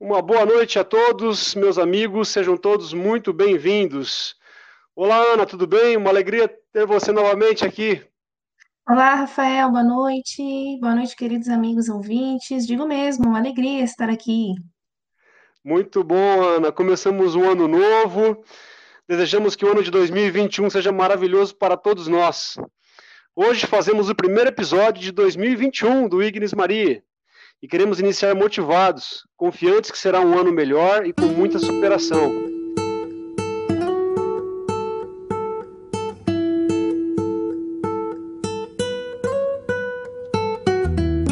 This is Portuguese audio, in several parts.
Uma boa noite a todos, meus amigos, sejam todos muito bem-vindos. Olá, Ana, tudo bem? Uma alegria ter você novamente aqui. Olá, Rafael, boa noite. Boa noite, queridos amigos ouvintes. Digo mesmo, uma alegria estar aqui. Muito bom, Ana. Começamos um ano novo. Desejamos que o ano de 2021 seja maravilhoso para todos nós. Hoje fazemos o primeiro episódio de 2021 do Ignis Maria e queremos iniciar motivados, confiantes que será um ano melhor e com muita superação.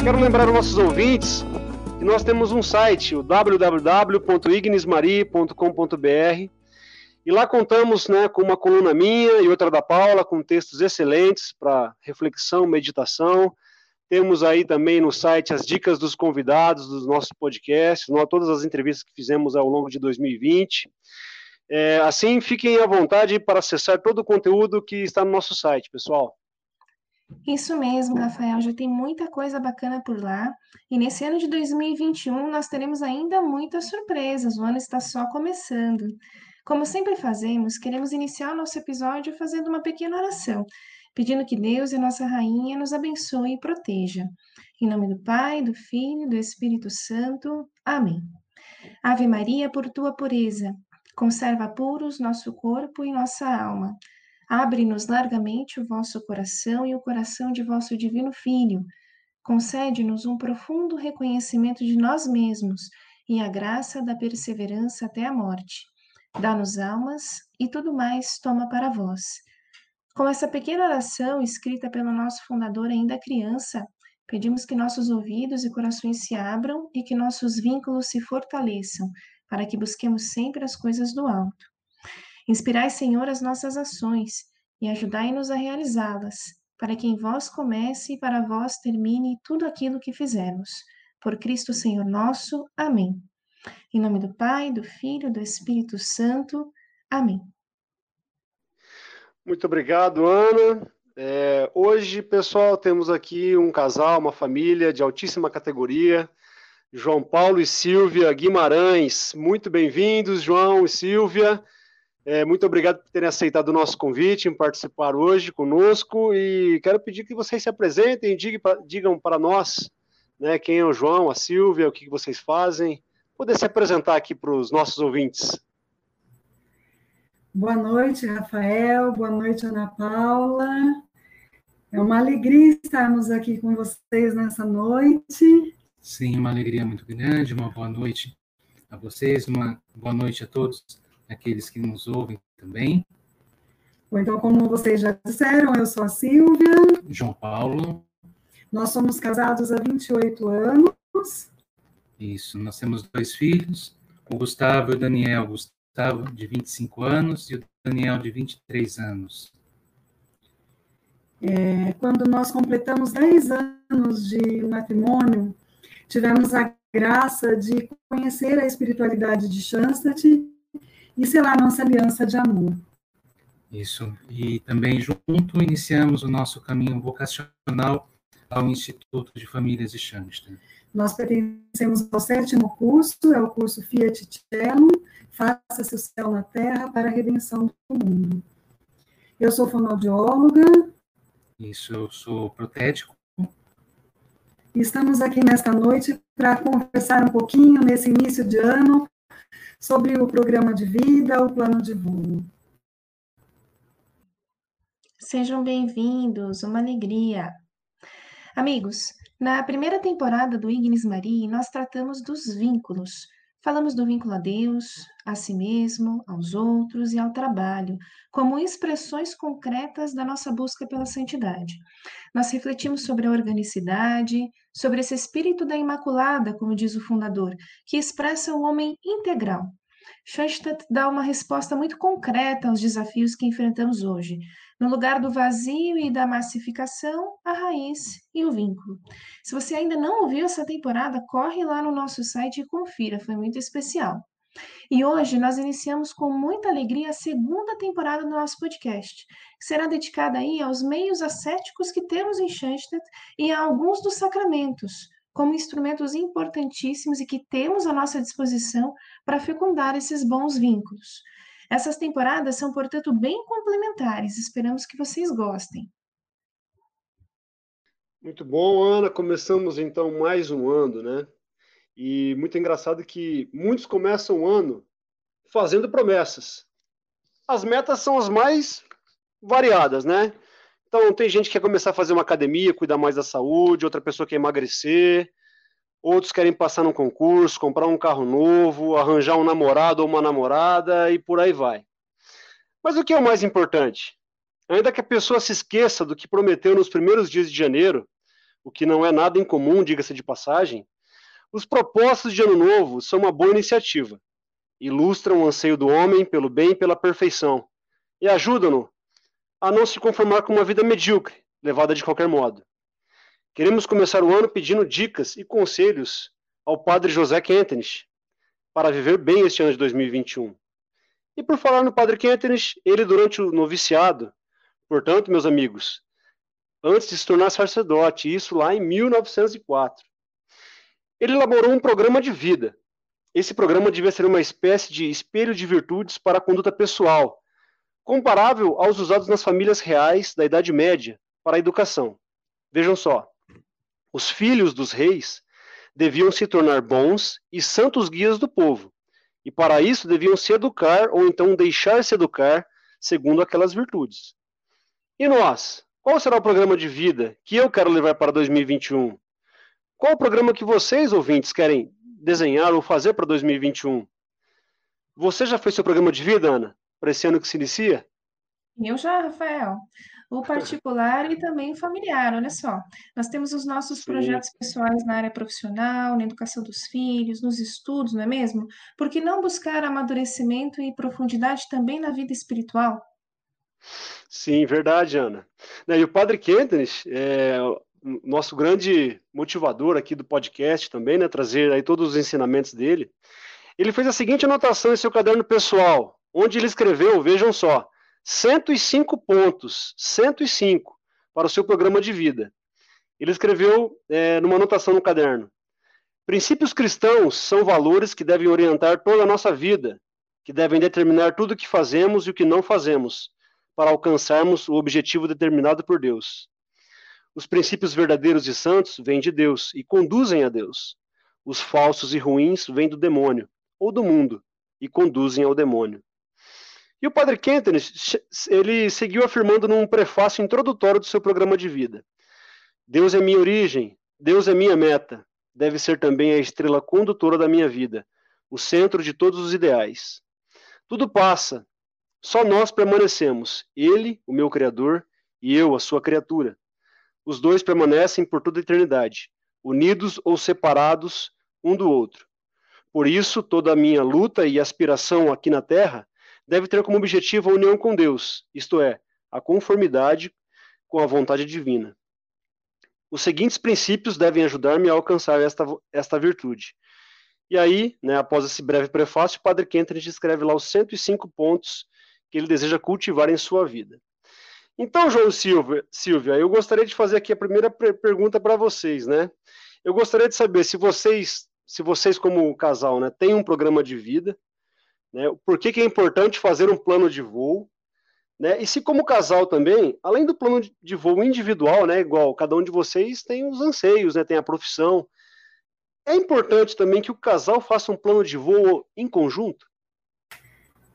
Quero lembrar nossos ouvintes que nós temos um site, o www.ignismarie.com.br, e lá contamos né, com uma coluna minha e outra da Paula, com textos excelentes para reflexão, meditação, temos aí também no site as dicas dos convidados dos nossos podcasts, todas as entrevistas que fizemos ao longo de 2020. É, assim, fiquem à vontade para acessar todo o conteúdo que está no nosso site, pessoal. Isso mesmo, Rafael, já tem muita coisa bacana por lá. E nesse ano de 2021 nós teremos ainda muitas surpresas, o ano está só começando. Como sempre fazemos, queremos iniciar o nosso episódio fazendo uma pequena oração pedindo que Deus e Nossa Rainha nos abençoe e proteja. Em nome do Pai, do Filho e do Espírito Santo. Amém. Ave Maria, por tua pureza, conserva puros nosso corpo e nossa alma. Abre-nos largamente o vosso coração e o coração de vosso divino Filho. Concede-nos um profundo reconhecimento de nós mesmos e a graça da perseverança até a morte. Dá-nos almas e tudo mais toma para vós. Com essa pequena oração escrita pelo nosso fundador ainda criança, pedimos que nossos ouvidos e corações se abram e que nossos vínculos se fortaleçam, para que busquemos sempre as coisas do alto. Inspirai, Senhor, as nossas ações e ajudai-nos a realizá-las, para que em vós comece e para vós termine tudo aquilo que fizermos. Por Cristo Senhor nosso. Amém. Em nome do Pai, do Filho do Espírito Santo. Amém. Muito obrigado, Ana. É, hoje, pessoal, temos aqui um casal, uma família de altíssima categoria, João Paulo e Silvia Guimarães. Muito bem-vindos, João e Silvia. É, muito obrigado por terem aceitado o nosso convite em participar hoje conosco e quero pedir que vocês se apresentem, digam para nós né, quem é o João, a Silvia, o que vocês fazem. Poder se apresentar aqui para os nossos ouvintes. Boa noite, Rafael. Boa noite, Ana Paula. É uma alegria estarmos aqui com vocês nessa noite. Sim, uma alegria muito grande. Uma boa noite a vocês, uma boa noite a todos aqueles que nos ouvem também. Bom, então, como vocês já disseram, eu sou a Silvia. João Paulo. Nós somos casados há 28 anos. Isso, nós temos dois filhos, o Gustavo e o Daniel. Gustavo, de 25 anos, e o Daniel, de 23 anos. É, quando nós completamos 10 anos de matrimônio, tivemos a graça de conhecer a espiritualidade de Shanstat e selar nossa aliança de amor. Isso. E também junto iniciamos o nosso caminho vocacional ao Instituto de Famílias de Shanstat. Nós pertencemos ao sétimo curso, é o curso Fiat Cello, Faça-se o céu na terra para a redenção do mundo. Eu sou fonoaudióloga. Isso, eu sou protético. E estamos aqui nesta noite para conversar um pouquinho, nesse início de ano, sobre o programa de vida, o plano de voo. Sejam bem-vindos, uma alegria. Amigos, na primeira temporada do Ignis Maria, nós tratamos dos vínculos. Falamos do vínculo a Deus, a si mesmo, aos outros e ao trabalho, como expressões concretas da nossa busca pela santidade. Nós refletimos sobre a organicidade, sobre esse espírito da Imaculada, como diz o fundador, que expressa o homem integral. Schoenstatt dá uma resposta muito concreta aos desafios que enfrentamos hoje, no lugar do vazio e da massificação, a raiz e o vínculo. Se você ainda não ouviu essa temporada, corre lá no nosso site e confira, foi muito especial. E hoje nós iniciamos com muita alegria a segunda temporada do nosso podcast, que será dedicada aí aos meios ascéticos que temos em Schanstatt e a alguns dos sacramentos, como instrumentos importantíssimos e que temos à nossa disposição para fecundar esses bons vínculos. Essas temporadas são, portanto, bem complementares. Esperamos que vocês gostem. Muito bom, Ana. Começamos então mais um ano, né? E muito engraçado que muitos começam o ano fazendo promessas. As metas são as mais variadas, né? Então, tem gente que quer começar a fazer uma academia, cuidar mais da saúde, outra pessoa quer emagrecer, outros querem passar num concurso, comprar um carro novo, arranjar um namorado ou uma namorada e por aí vai. Mas o que é o mais importante? Ainda que a pessoa se esqueça do que prometeu nos primeiros dias de janeiro, o que não é nada incomum, diga-se de passagem, os propósitos de Ano Novo são uma boa iniciativa. Ilustram o anseio do homem pelo bem e pela perfeição e ajudam-no a não se conformar com uma vida medíocre, levada de qualquer modo. Queremos começar o ano pedindo dicas e conselhos ao padre José Kentenich para viver bem este ano de 2021. E por falar no padre Kentenich, ele durante o noviciado, portanto, meus amigos, antes de se tornar sacerdote, isso lá em 1904, ele elaborou um programa de vida. Esse programa devia ser uma espécie de espelho de virtudes para a conduta pessoal, comparável aos usados nas famílias reais da Idade Média para a educação. Vejam só, os filhos dos reis deviam se tornar bons e santos guias do povo, e para isso deviam se educar ou então deixar se educar segundo aquelas virtudes. E nós? Qual será o programa de vida que eu quero levar para 2021? Qual o programa que vocês, ouvintes, querem desenhar ou fazer para 2021? Você já fez seu programa de vida, Ana? para esse ano que se inicia? Eu já, Rafael. O particular e também o familiar, olha só. Nós temos os nossos Sim. projetos pessoais na área profissional, na educação dos filhos, nos estudos, não é mesmo? Por que não buscar amadurecimento e profundidade também na vida espiritual? Sim, verdade, Ana. E o Padre Kentenich é nosso grande motivador aqui do podcast também, né? Trazer aí todos os ensinamentos dele. Ele fez a seguinte anotação em seu caderno pessoal: onde ele escreveu, vejam só, 105 pontos, 105 para o seu programa de vida. Ele escreveu é, numa anotação no caderno: Princípios cristãos são valores que devem orientar toda a nossa vida, que devem determinar tudo o que fazemos e o que não fazemos, para alcançarmos o objetivo determinado por Deus. Os princípios verdadeiros e santos vêm de Deus e conduzem a Deus. Os falsos e ruins vêm do demônio ou do mundo e conduzem ao demônio. E o Padre Kentenich, ele seguiu afirmando num prefácio introdutório do seu programa de vida: Deus é minha origem, Deus é minha meta, deve ser também a estrela condutora da minha vida, o centro de todos os ideais. Tudo passa, só nós permanecemos, Ele, o meu Criador, e eu, a sua criatura. Os dois permanecem por toda a eternidade, unidos ou separados um do outro. Por isso, toda a minha luta e aspiração aqui na Terra deve ter como objetivo a união com Deus, isto é, a conformidade com a vontade divina. Os seguintes princípios devem ajudar-me a alcançar esta, esta virtude. E aí, né, após esse breve prefácio, o Padre Kentridge escreve lá os 105 pontos que ele deseja cultivar em sua vida. Então, João Silva, Silvia, eu gostaria de fazer aqui a primeira pergunta para vocês, né? Eu gostaria de saber se vocês, se vocês como casal, né, têm um programa de vida, né? Por que, que é importante fazer um plano de voo? Né? E se como casal também, além do plano de voo individual, né, igual cada um de vocês tem os anseios, né, tem a profissão, é importante também que o casal faça um plano de voo em conjunto?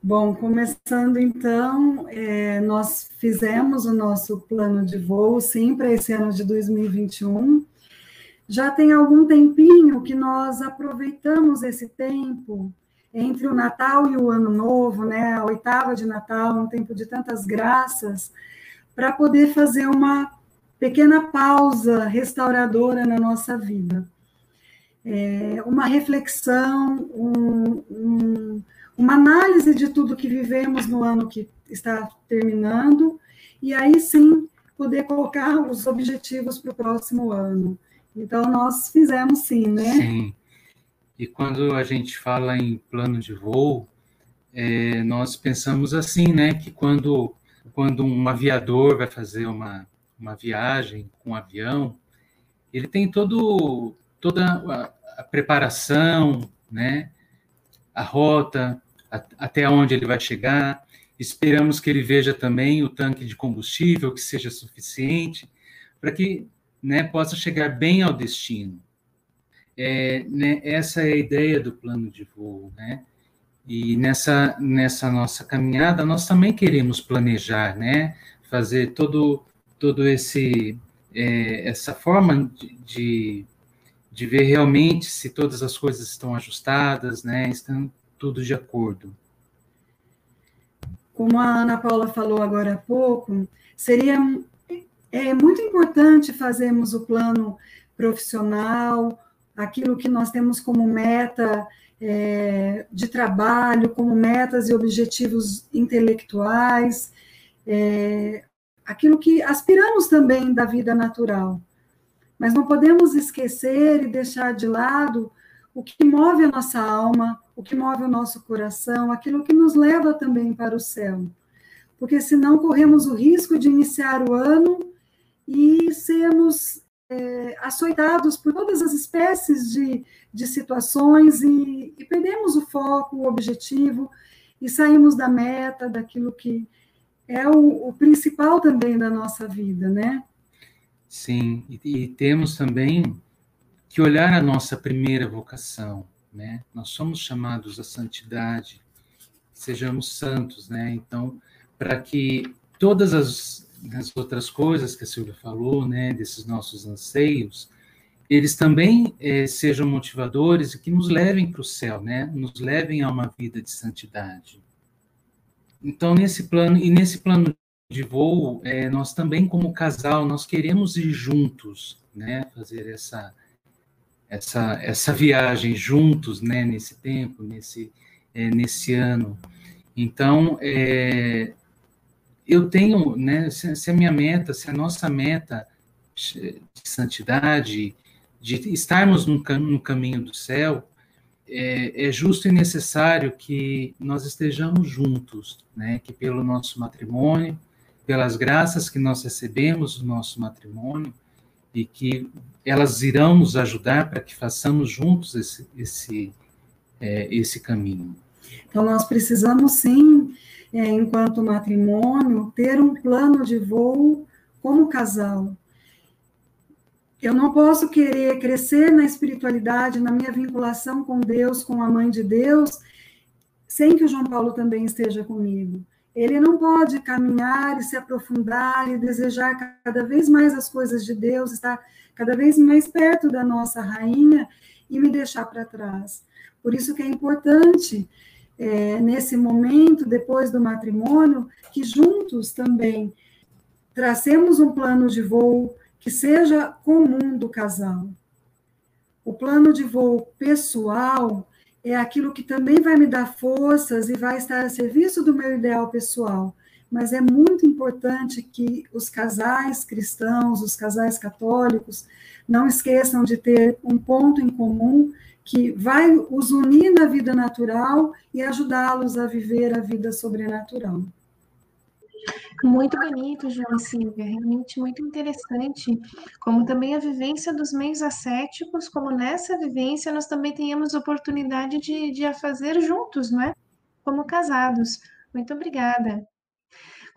Bom, começando então, é, nós fizemos o nosso plano de voo, sim, para esse ano de 2021. Já tem algum tempinho que nós aproveitamos esse tempo entre o Natal e o Ano Novo, né, a oitava de Natal, um tempo de tantas graças, para poder fazer uma pequena pausa restauradora na nossa vida. É, uma reflexão, um, um, uma análise de tudo que vivemos no ano que está terminando, e aí sim poder colocar os objetivos para o próximo ano. Então, nós fizemos sim, né? Sim. E quando a gente fala em plano de voo, é, nós pensamos assim, né, que quando, quando um aviador vai fazer uma, uma viagem com um avião, ele tem todo toda a, a preparação, né? A rota, a, até onde ele vai chegar. Esperamos que ele veja também o tanque de combustível que seja suficiente para que né, possa chegar bem ao destino. É, né, essa é a ideia do plano de voo, né? E nessa, nessa nossa caminhada, nós também queremos planejar, né? Fazer todo, todo esse é, essa forma de, de, de, ver realmente se todas as coisas estão ajustadas, né? Estão tudo de acordo. Como a Ana Paula falou agora há pouco, seria é muito importante fazermos o plano profissional, aquilo que nós temos como meta é, de trabalho, como metas e objetivos intelectuais, é, aquilo que aspiramos também da vida natural. Mas não podemos esquecer e deixar de lado o que move a nossa alma, o que move o nosso coração, aquilo que nos leva também para o céu. Porque senão corremos o risco de iniciar o ano e sermos é, açoitados por todas as espécies de, de situações e, e perdemos o foco, o objetivo e saímos da meta, daquilo que é o, o principal também da nossa vida, né? Sim, e, e, temos também que olhar a nossa primeira vocação, né? Nós somos chamados à santidade, sejamos santos, né? Então, para que todas as das outras coisas que a Silvia falou, né, desses nossos anseios, eles também é, sejam motivadores e que nos levem para o céu, né, nos levem a uma vida de santidade. Então, nesse plano, e nesse plano de voo, é, nós também, como casal, nós queremos ir juntos, né, fazer essa, essa, essa viagem juntos, né, nesse tempo, nesse, é, nesse ano. Então, é, eu tenho, né, se, a minha meta, se a nossa meta de santidade, de estarmos no, no caminho do céu, é, é, justo e necessário que nós estejamos juntos, né, que pelo nosso matrimônio, pelas graças que nós recebemos do nosso matrimônio, e que elas irão nos ajudar para que façamos juntos esse, esse, é, esse caminho. Então, nós precisamos sim é, enquanto matrimônio, ter um plano de voo como casal. Eu não posso querer crescer na espiritualidade, na minha vinculação com Deus, com a mãe de Deus, sem que o João Paulo também esteja comigo. Ele não pode caminhar e se aprofundar e desejar cada vez mais as coisas de Deus, estar cada vez mais perto da nossa rainha e me deixar para trás. Por isso que é importante é, nesse momento, depois do matrimônio, que juntos também tracemos um plano de voo que seja comum do casal. O plano de voo pessoal é aquilo que também vai me dar forças e vai estar a serviço do meu ideal pessoal. Mas é muito importante que os casais cristãos, os casais católicos, não esqueçam de ter um ponto em comum que vai os unir na vida natural e ajudá-los a viver a vida sobrenatural. Muito bonito, João Silvia, realmente muito interessante, como também a vivência dos meios ascéticos, como nessa vivência nós também tenhamos oportunidade de, de a fazer juntos, não é? Como casados. Muito obrigada.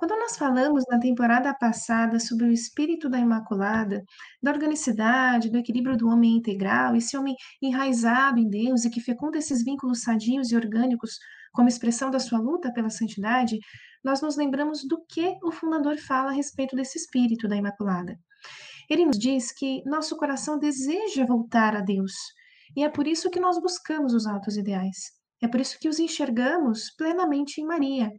Quando nós falamos na temporada passada sobre o espírito da Imaculada, da organicidade, do equilíbrio do homem integral, esse homem enraizado em Deus e que fecunda esses vínculos sadios e orgânicos como expressão da sua luta pela santidade, nós nos lembramos do que o fundador fala a respeito desse espírito da Imaculada. Ele nos diz que nosso coração deseja voltar a Deus, e é por isso que nós buscamos os altos ideais. É por isso que os enxergamos plenamente em Maria.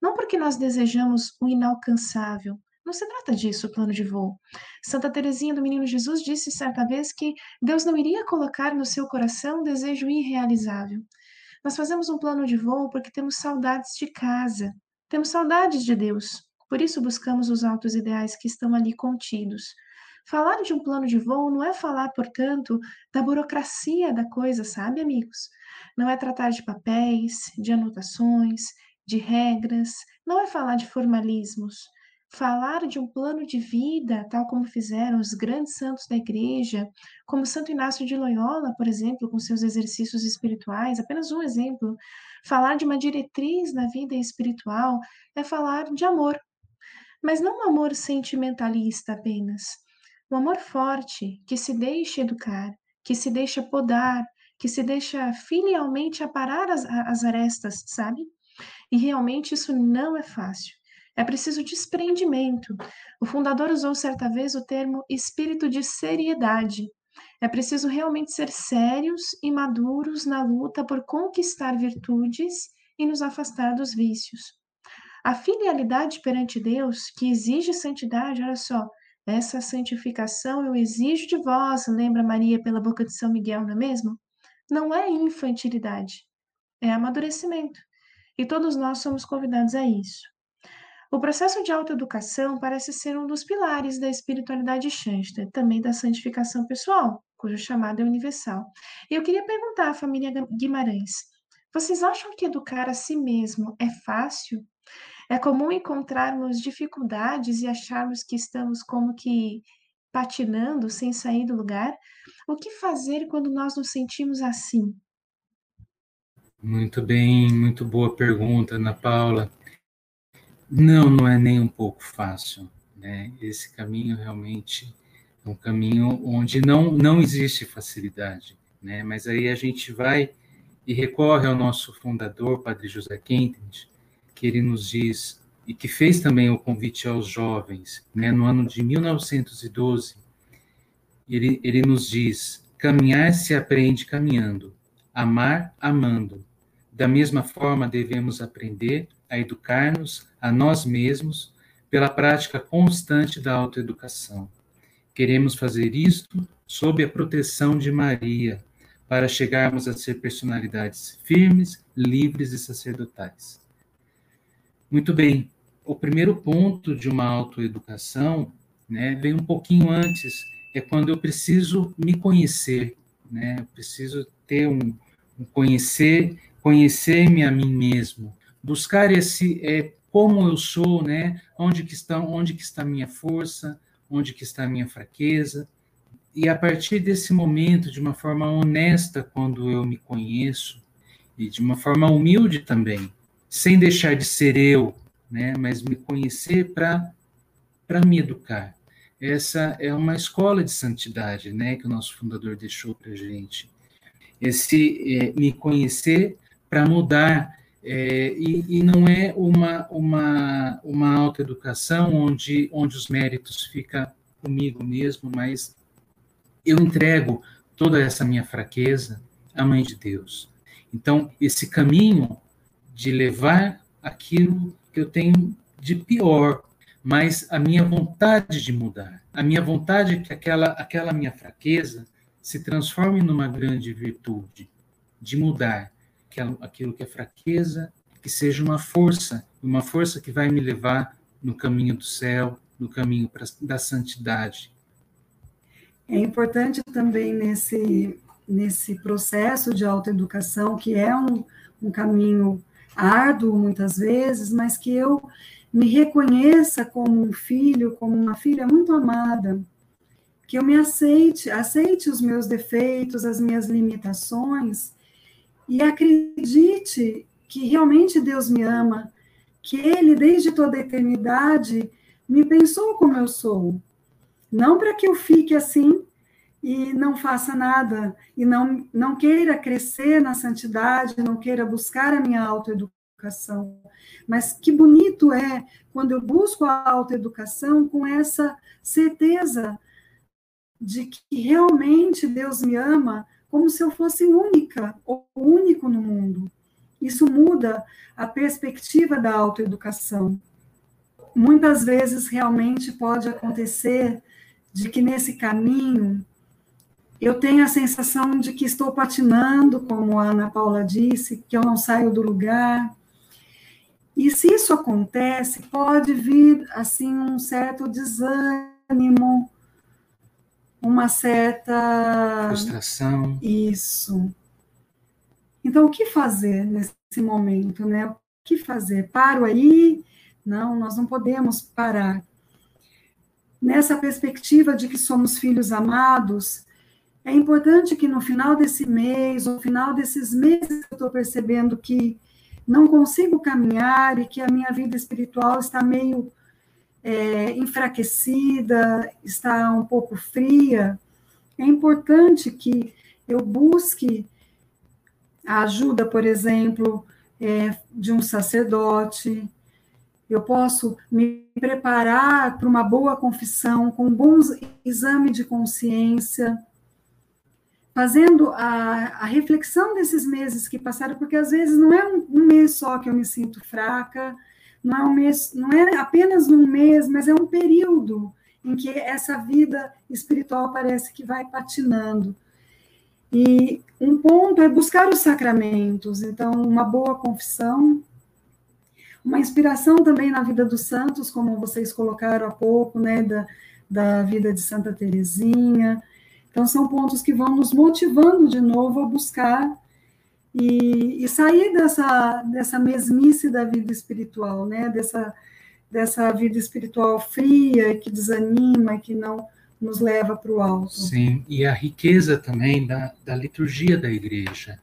Não porque nós desejamos o inalcançável. Não se trata disso, o plano de voo. Santa Teresinha do Menino Jesus disse certa vez que Deus não iria colocar no seu coração um desejo irrealizável. Nós fazemos um plano de voo porque temos saudades de casa, temos saudades de Deus. Por isso buscamos os altos ideais que estão ali contidos. Falar de um plano de voo não é falar, portanto, da burocracia da coisa, sabe, amigos? Não é tratar de papéis, de anotações, de regras, não é falar de formalismos, falar de um plano de vida, tal como fizeram os grandes santos da igreja, como Santo Inácio de Loyola, por exemplo, com seus exercícios espirituais, apenas um exemplo. Falar de uma diretriz na vida espiritual é falar de amor, mas não um amor sentimentalista apenas. Um amor forte, que se deixa educar, que se deixa podar, que se deixa filialmente aparar as, as arestas, sabe? E realmente isso não é fácil. É preciso desprendimento. O fundador usou certa vez o termo espírito de seriedade. É preciso realmente ser sérios e maduros na luta por conquistar virtudes e nos afastar dos vícios. A filialidade perante Deus, que exige santidade, olha só, essa santificação eu exijo de vós, lembra Maria pela boca de São Miguel, não é mesmo? Não é infantilidade, é amadurecimento. E todos nós somos convidados a isso. O processo de autoeducação parece ser um dos pilares da espiritualidade Shansta, também da santificação pessoal, cujo chamado é universal. E eu queria perguntar à família Guimarães: vocês acham que educar a si mesmo é fácil? É comum encontrarmos dificuldades e acharmos que estamos como que patinando sem sair do lugar? O que fazer quando nós nos sentimos assim? Muito bem, muito boa pergunta, Ana Paula. Não, não é nem um pouco fácil. Né? Esse caminho realmente é um caminho onde não, não existe facilidade. Né? Mas aí a gente vai e recorre ao nosso fundador, Padre José Quentin, que ele nos diz, e que fez também o convite aos jovens, né? no ano de 1912, ele, ele nos diz: caminhar se aprende caminhando, amar amando. Da mesma forma, devemos aprender a educar-nos a nós mesmos pela prática constante da autoeducação. Queremos fazer isto sob a proteção de Maria, para chegarmos a ser personalidades firmes, livres e sacerdotais. Muito bem, o primeiro ponto de uma autoeducação né, vem um pouquinho antes, é quando eu preciso me conhecer, né, eu preciso ter um, um conhecer, conhecer-me a mim mesmo, buscar esse é, como eu sou, né? Onde que está, onde que está minha força, onde que está minha fraqueza. E a partir desse momento, de uma forma honesta, quando eu me conheço e de uma forma humilde também, sem deixar de ser eu, né? Mas me conhecer para para me educar. Essa é uma escola de santidade, né? Que o nosso fundador deixou para gente. Esse é, me conhecer para mudar é, e, e, não é uma, uma, uma autoeducação onde, onde os méritos ficam comigo mesmo, mas eu entrego toda essa minha fraqueza à Mãe de Deus. Então, esse caminho de levar aquilo que eu tenho de pior, mas a minha vontade de mudar, a minha vontade que aquela, aquela minha fraqueza se transforme numa grande virtude, de mudar, aquilo que é fraqueza, que seja uma força, uma força que vai me levar no caminho do céu, no caminho pra, da santidade. É importante também nesse, nesse processo de autoeducação, que é um, um caminho árduo muitas vezes, mas que eu me reconheça como um filho, como uma filha muito amada, que eu me aceite, aceite os meus defeitos, as minhas limitações e acredite que realmente Deus me ama, que Ele, desde toda a eternidade, me pensou como eu sou. Não para que eu fique assim e não faça nada, e não, não queira crescer na santidade, não queira buscar a minha autoeducação. Mas que bonito é quando eu busco a autoeducação com essa certeza de que realmente Deus me ama como se eu fosse única ou único no mundo. Isso muda a perspectiva da autoeducação. Muitas vezes realmente pode acontecer de que nesse caminho eu tenho a sensação de que estou patinando, como a Ana Paula disse, que eu não saio do lugar. E se isso acontece, pode vir assim um certo desânimo, uma certa frustração. Isso. Então, o que fazer nesse momento, né? O que fazer? Paro aí, Não, nós não podemos parar. Nessa perspectiva de que somos filhos amados, é importante que no final desse mês, no final desses meses eu estou percebendo que não consigo caminhar e que a minha vida espiritual está meio é, enfraquecida, está um pouco fria, é importante que eu busque a ajuda, por exemplo, é, de um sacerdote. Eu posso me preparar para uma boa confissão, com um bom exame de consciência, fazendo a, a, reflexão desses meses que passaram, porque às vezes não é um, um, mês só que eu me sinto fraca, não é um mês, não é apenas um mês, mas é um período em que essa vida espiritual parece que vai patinando. E um ponto é buscar os sacramentos, então, uma boa confissão, uma inspiração também na vida dos santos, como vocês colocaram há pouco, né, da, da vida de Santa Teresinha. Então, são pontos que vão nos motivando de novo a buscar e, e sair dessa, dessa mesmice da vida espiritual, né, dessa, dessa vida espiritual fria, que desanima, que não nos leva para o alto. Sim, e a riqueza também da, da liturgia da igreja,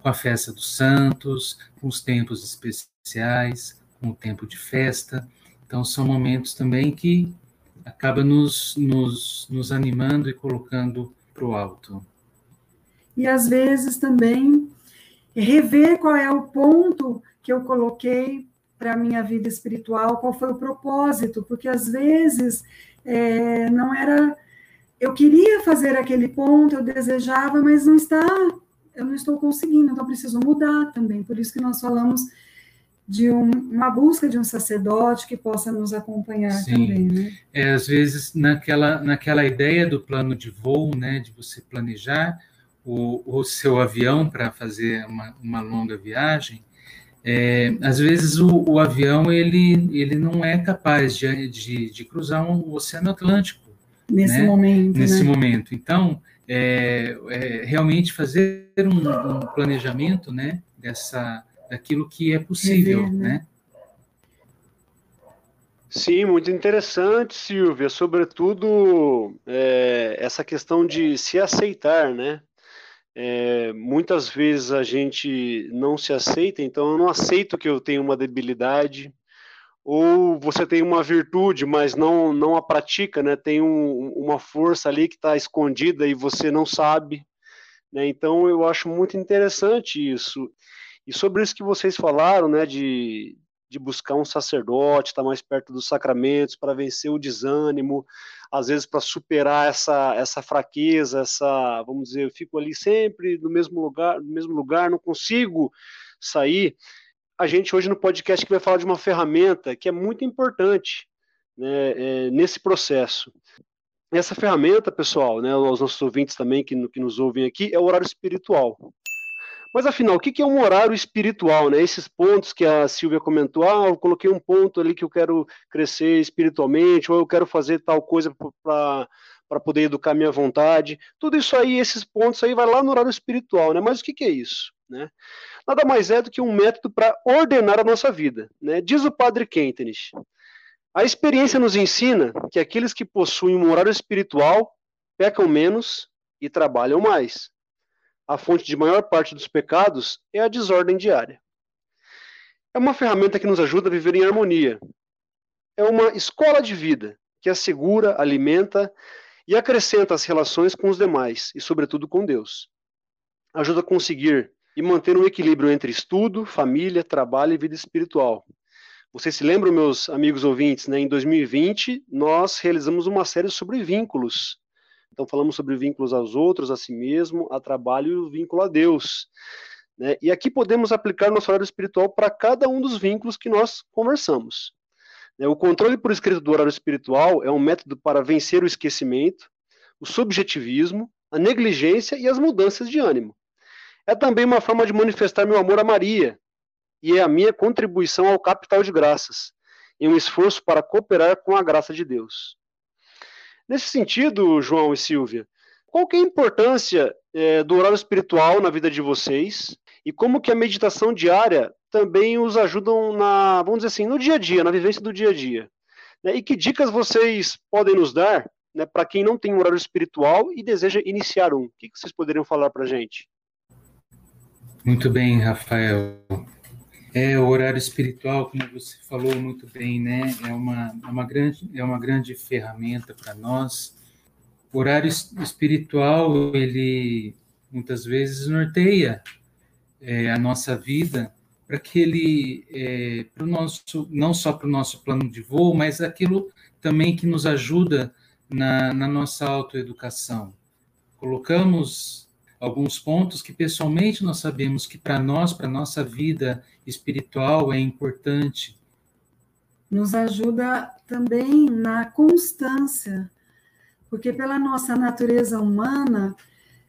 com a festa dos santos, com os tempos especiais, com o tempo de festa. Então, são momentos também que acaba nos, nos, nos animando e colocando para o alto. E às vezes também rever qual é o ponto que eu coloquei para a minha vida espiritual, qual foi o propósito, porque às vezes é, não era. Eu queria fazer aquele ponto, eu desejava, mas não está, eu não estou conseguindo, então preciso mudar também. Por isso que nós falamos de um, uma busca de um sacerdote que possa nos acompanhar Sim. também, né? É, às vezes naquela naquela ideia do plano de voo, né, de você planejar o, o seu avião para fazer uma, uma longa viagem, é, às vezes o, o, avião ele, ele não é capaz de, de, de cruzar um, o Oceano Atlântico nesse né? momento. Nesse né? momento. Então, é, é, realmente fazer um, um, planejamento, né, dessa daquilo que é possível, Rever, né? né? Sim, muito interessante, Silvia. Sobretudo é, essa questão de se aceitar, né? É, muitas vezes a gente não se aceita, então eu não aceito que eu tenho uma debilidade, ou você tem uma virtude, mas não, não a pratica, né? Tem um, uma força ali que está escondida e você não sabe, né? Então eu acho muito interessante isso. E sobre isso que vocês falaram, né? De, de buscar um sacerdote, estar tá mais perto dos sacramentos para vencer o desânimo, às vezes para superar essa, essa fraqueza, essa, vamos dizer, eu fico ali sempre no mesmo lugar, no mesmo lugar, não consigo sair. A gente hoje no podcast que vai falar de uma ferramenta que é muito importante né, é, nesse processo. Essa ferramenta, pessoal, né, aos nossos ouvintes também que, que nos ouvem aqui, é o horário espiritual. Mas afinal, o que é um horário espiritual? Né? Esses pontos que a Silvia comentou, ah, eu coloquei um ponto ali que eu quero crescer espiritualmente, ou eu quero fazer tal coisa para poder educar minha vontade. Tudo isso aí, esses pontos aí, vai lá no horário espiritual, né? Mas o que, é isso? Né? Nada mais é do que um método para ordenar a nossa vida. Né? Diz o padre Kentenich. A experiência nos ensina que aqueles que possuem um horário espiritual pecam menos e trabalham mais a fonte de maior parte dos pecados é a desordem diária. É uma ferramenta que nos ajuda a viver em harmonia. É uma escola de vida que assegura, alimenta e acrescenta as relações com os demais e, sobretudo, com Deus. Ajuda a conseguir e manter um equilíbrio entre estudo, família, trabalho e vida espiritual. Vocês se lembram, meus amigos ouvintes, né? em 2020 nós realizamos uma série sobre vínculos então, falamos sobre vínculos aos outros, a si mesmo, a trabalho e o vínculo a Deus. Né? E aqui podemos aplicar nosso horário espiritual para cada um dos vínculos que nós conversamos. Né? O controle por escrito do horário espiritual é um método para vencer o esquecimento, o subjetivismo, a negligência e as mudanças de ânimo. É também uma forma de manifestar meu amor a Maria e é a minha contribuição ao capital de graças, em um esforço para cooperar com a graça de Deus. Nesse sentido, João e Silvia, qual que é a importância é, do horário espiritual na vida de vocês e como que a meditação diária também os ajudam na, vamos dizer assim, no dia a dia, na vivência do dia a dia. Né? E que dicas vocês podem nos dar né, para quem não tem um horário espiritual e deseja iniciar um? O que, que vocês poderiam falar para gente? Muito bem, Rafael. É, o horário espiritual, como você falou muito bem, né? É uma, é uma, grande, é uma grande ferramenta para nós. O horário espiritual, ele muitas vezes norteia é, a nossa vida para que ele, é, pro nosso, não só para o nosso plano de voo, mas aquilo também que nos ajuda na, na nossa autoeducação. Colocamos alguns pontos que pessoalmente nós sabemos que para nós, para nossa vida espiritual é importante. Nos ajuda também na constância, porque pela nossa natureza humana,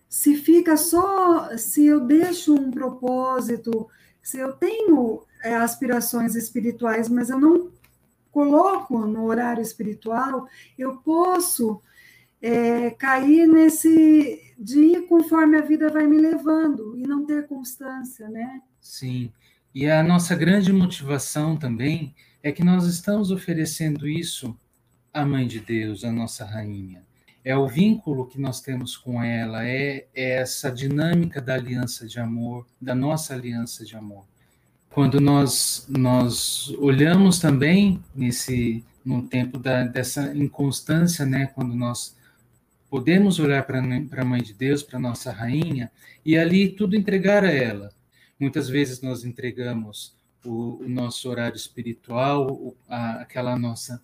se fica só, se eu deixo um propósito, se eu tenho é, aspirações espirituais, mas eu não coloco no horário espiritual, eu posso é, cair nesse de ir conforme a vida vai me levando e não ter constância, né? Sim. E a nossa grande motivação também é que nós estamos oferecendo isso à Mãe de Deus, à nossa rainha. É o vínculo que nós temos com ela, é, é essa dinâmica da aliança de amor, da nossa aliança de amor. Quando nós nós olhamos também nesse no tempo da, dessa inconstância, né, quando nós podemos olhar para a Mãe de Deus, para nossa rainha, e ali tudo entregar a ela. Muitas vezes nós entregamos o, o nosso horário espiritual, a, aquela nossa,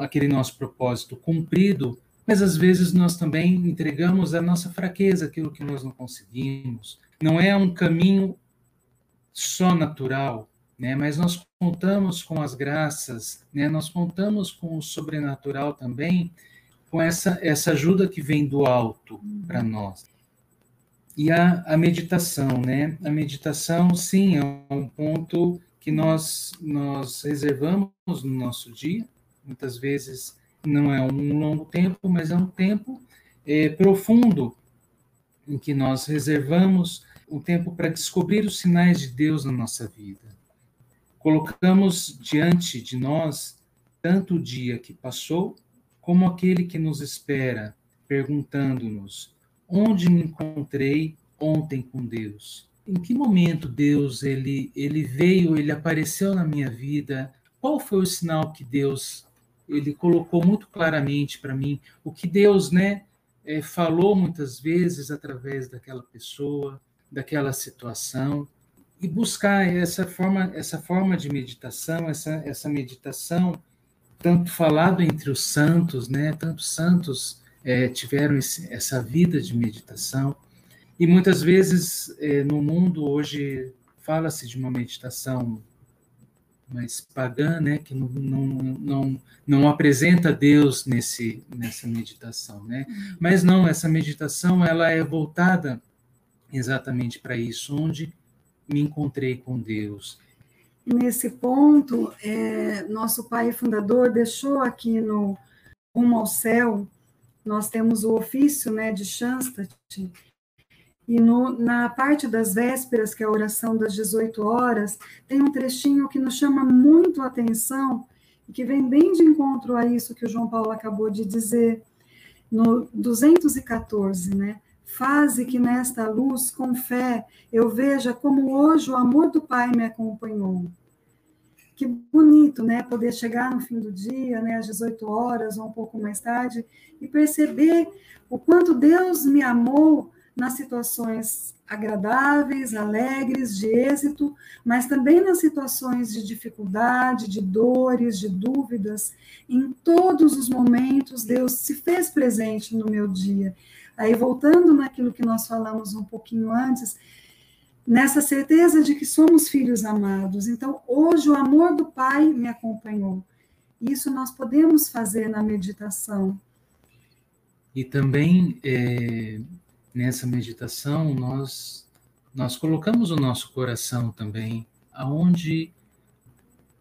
aquele nosso propósito cumprido, mas às vezes nós também entregamos a nossa fraqueza, aquilo que nós não conseguimos. Não é um caminho só natural, né? Mas nós contamos com as graças, né? Nós contamos com o sobrenatural também com essa, essa ajuda que vem do alto para nós. E a, a meditação, né? A meditação, sim, é um ponto que nós, nós reservamos no nosso dia. Muitas vezes não é um longo tempo, mas é um tempo é, profundo em que nós reservamos um tempo para descobrir os sinais de Deus na nossa vida. Colocamos diante de nós tanto o dia que passou como aquele que nos espera, perguntando-nos: onde me encontrei ontem com Deus? Em que momento Deus ele ele veio, ele apareceu na minha vida? Qual foi o sinal que Deus ele colocou muito claramente para mim? O que Deus, né, é, falou muitas vezes através daquela pessoa, daquela situação e buscar essa forma essa forma de meditação, essa essa meditação tanto falado entre os santos, né? Tantos santos é, tiveram esse, essa vida de meditação e muitas vezes é, no mundo hoje fala-se de uma meditação mais pagã, né? Que não, não, não, não apresenta Deus nesse nessa meditação, né? Mas não, essa meditação ela é voltada exatamente para isso, onde me encontrei com Deus nesse ponto, é, nosso pai fundador deixou aqui no Rumo ao Céu, nós temos o ofício né, de Shanstat, e no, na parte das vésperas, que é a oração das 18 horas, tem um trechinho que nos chama muito a atenção e que vem bem de encontro a isso que o João Paulo acabou de dizer, no 214, né? Faze que nesta luz, com fé, eu veja como hoje o amor do Pai me acompanhou que bonito, né? Poder chegar no fim do dia, né, às 18 horas ou um pouco mais tarde, e perceber o quanto Deus me amou nas situações agradáveis, alegres, de êxito, mas também nas situações de dificuldade, de dores, de dúvidas. Em todos os momentos, Deus se fez presente no meu dia. Aí, voltando naquilo que nós falamos um pouquinho antes, nessa certeza de que somos filhos amados. Então, hoje o amor do Pai me acompanhou. Isso nós podemos fazer na meditação. E também é, nessa meditação nós nós colocamos o nosso coração também aonde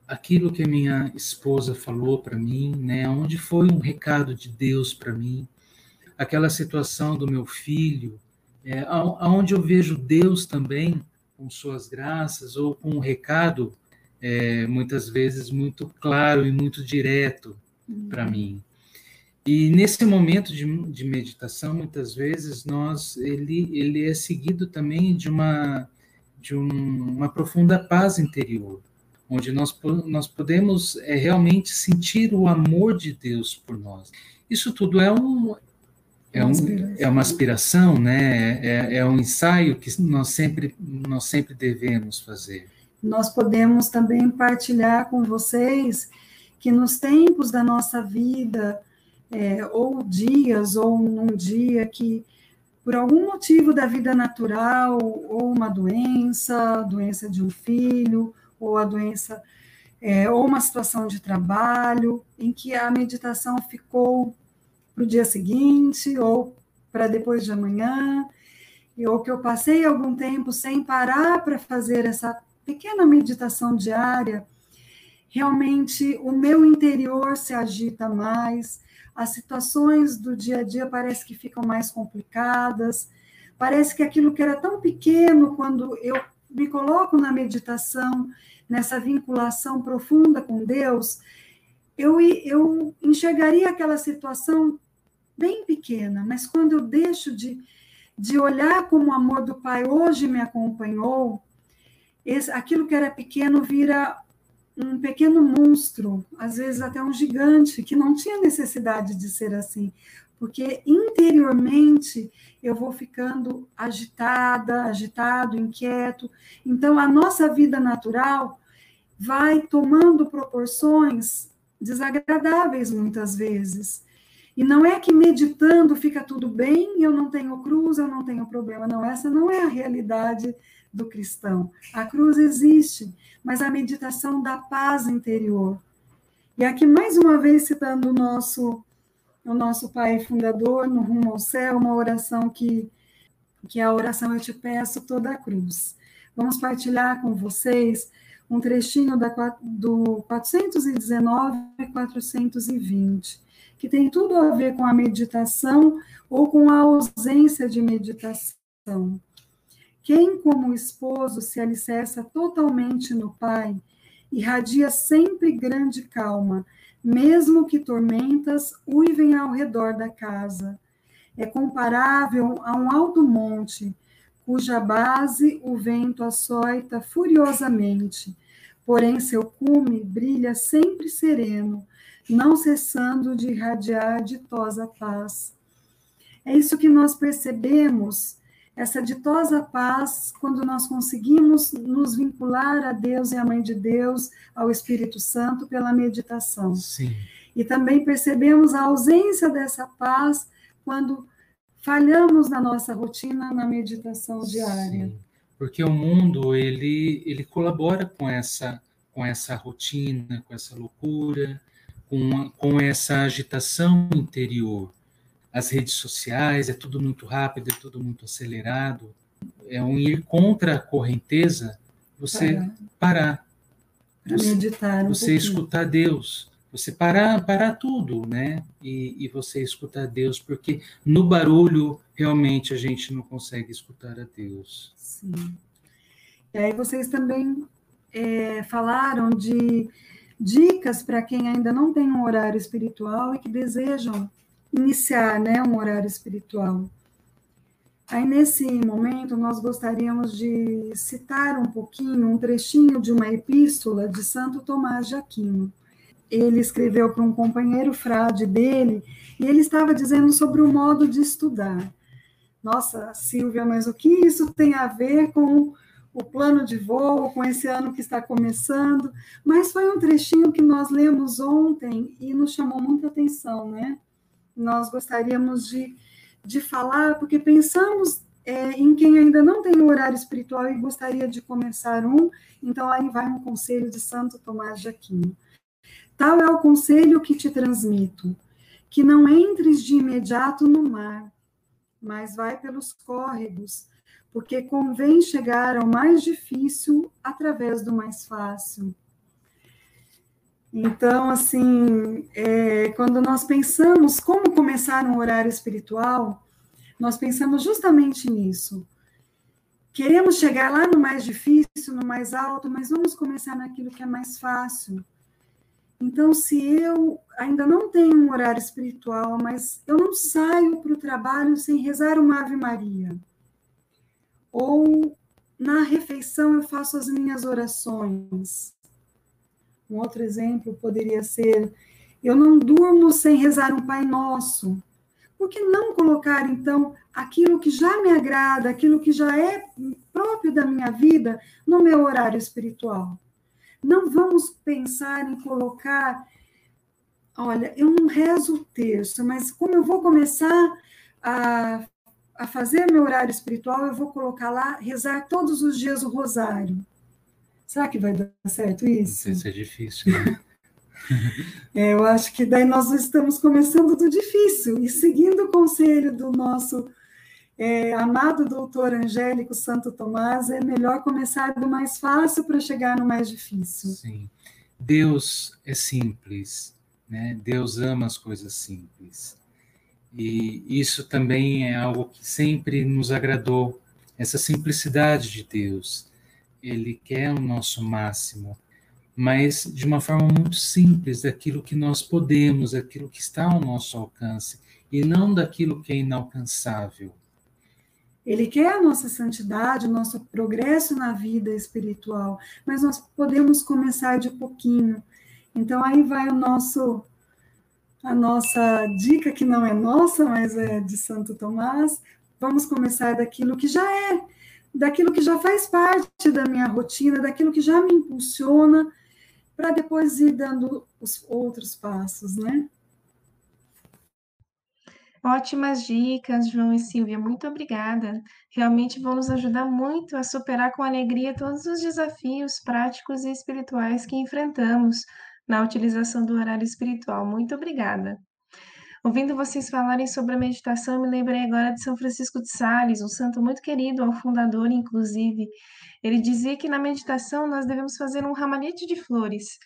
aquilo que a minha esposa falou para mim, né, onde foi um recado de Deus para mim, aquela situação do meu filho, é, aonde eu vejo Deus também com suas graças ou com um recado, é, muitas vezes muito claro e muito direto para uhum. mim. E nesse momento de, de, meditação, muitas vezes nós ele ele é seguido também de uma de um, uma profunda paz interior, onde nós nós podemos é, realmente sentir o amor de Deus por nós. Isso tudo é um é, um, é uma aspiração, né? É, é um ensaio que nós sempre nós sempre devemos fazer. Nós podemos também partilhar com vocês que nos tempos da nossa vida é, ou dias, ou num dia que, por algum motivo da vida natural, ou uma doença, doença de um filho, ou a doença, é, ou uma situação de trabalho, em que a meditação ficou para o dia seguinte, ou para depois de amanhã, ou que eu passei algum tempo sem parar para fazer essa pequena meditação diária, realmente o meu interior se agita mais, as situações do dia a dia parece que ficam mais complicadas, parece que aquilo que era tão pequeno quando eu me coloco na meditação, nessa vinculação profunda com Deus, eu, eu enxergaria aquela situação bem pequena, mas quando eu deixo de, de olhar como o amor do Pai hoje me acompanhou, esse, aquilo que era pequeno vira um pequeno monstro, às vezes até um gigante, que não tinha necessidade de ser assim, porque interiormente eu vou ficando agitada, agitado, inquieto. Então a nossa vida natural vai tomando proporções desagradáveis muitas vezes. E não é que meditando fica tudo bem, eu não tenho cruz, eu não tenho problema. Não, essa não é a realidade do cristão. A cruz existe, mas a meditação dá paz interior. E aqui, mais uma vez, citando o nosso, o nosso pai fundador, no Rumo ao Céu, uma oração que, que é a oração Eu Te Peço Toda a Cruz. Vamos partilhar com vocês um trechinho da, do 419 e 420, que tem tudo a ver com a meditação ou com a ausência de meditação. Quem, como esposo, se alicerça totalmente no Pai, irradia sempre grande calma, mesmo que tormentas uivem ao redor da casa. É comparável a um alto monte, cuja base o vento açoita furiosamente, porém seu cume brilha sempre sereno, não cessando de irradiar ditosa paz. É isso que nós percebemos essa ditosa paz quando nós conseguimos nos vincular a Deus e à Mãe de Deus, ao Espírito Santo, pela meditação. Sim. E também percebemos a ausência dessa paz quando falhamos na nossa rotina na meditação diária. Sim. Porque o mundo ele ele colabora com essa com essa rotina, com essa loucura, com, com essa agitação interior as redes sociais, é tudo muito rápido, é tudo muito acelerado. É um ir contra a correnteza, você parar. Para meditar. Um você escutar Deus. Você parar, parar tudo, né? E, e você escutar Deus, porque no barulho realmente a gente não consegue escutar a Deus. Sim. E aí vocês também é, falaram de dicas para quem ainda não tem um horário espiritual e que desejam iniciar né, um horário espiritual. Aí, nesse momento, nós gostaríamos de citar um pouquinho, um trechinho de uma epístola de Santo Tomás de Aquino. Ele escreveu para um companheiro frade dele, e ele estava dizendo sobre o modo de estudar. Nossa, Silvia, mas o que isso tem a ver com o plano de voo, com esse ano que está começando? Mas foi um trechinho que nós lemos ontem e nos chamou muita atenção, né? nós gostaríamos de, de falar, porque pensamos é, em quem ainda não tem um horário espiritual e gostaria de começar um, então aí vai um conselho de Santo Tomás de Aquino. Tal é o conselho que te transmito, que não entres de imediato no mar, mas vai pelos córregos, porque convém chegar ao mais difícil através do mais fácil. Então, assim, é, quando nós pensamos como começar um horário espiritual, nós pensamos justamente nisso. queremos chegar lá no mais difícil, no mais alto, mas vamos começar naquilo que é mais fácil. Então, se eu ainda não tenho um horário espiritual, mas eu não saio para o trabalho sem rezar uma Ave Maria, ou na refeição eu faço as minhas orações. Um outro exemplo poderia ser: eu não durmo sem rezar um Pai Nosso. Por que não colocar, então, aquilo que já me agrada, aquilo que já é próprio da minha vida, no meu horário espiritual? Não vamos pensar em colocar, olha, eu não rezo o terço, mas como eu vou começar a, a fazer meu horário espiritual, eu vou colocar lá, rezar todos os dias o rosário. Será que vai dar certo isso? Isso é difícil, né? é, eu acho que daí nós estamos começando do difícil e seguindo o conselho do nosso é, amado doutor Angélico Santo Tomás, é melhor começar do mais fácil para chegar no mais difícil. Sim. Deus é simples, né? Deus ama as coisas simples. E isso também é algo que sempre nos agradou, essa simplicidade de Deus. Ele quer o nosso máximo, mas de uma forma muito simples, daquilo que nós podemos, daquilo que está ao nosso alcance, e não daquilo que é inalcançável. Ele quer a nossa santidade, o nosso progresso na vida espiritual, mas nós podemos começar de pouquinho. Então aí vai o nosso a nossa dica que não é nossa, mas é de Santo Tomás. Vamos começar daquilo que já é, daquilo que já faz parte da minha rotina, daquilo que já me impulsiona, para depois ir dando os outros passos, né? Ótimas dicas, João e Silvia, muito obrigada. Realmente vão nos ajudar muito a superar com alegria todos os desafios práticos e espirituais que enfrentamos na utilização do horário espiritual. Muito obrigada. Ouvindo vocês falarem sobre a meditação, me lembrei agora de São Francisco de Sales, um santo muito querido ao fundador, inclusive. Ele dizia que na meditação nós devemos fazer um ramalhete de flores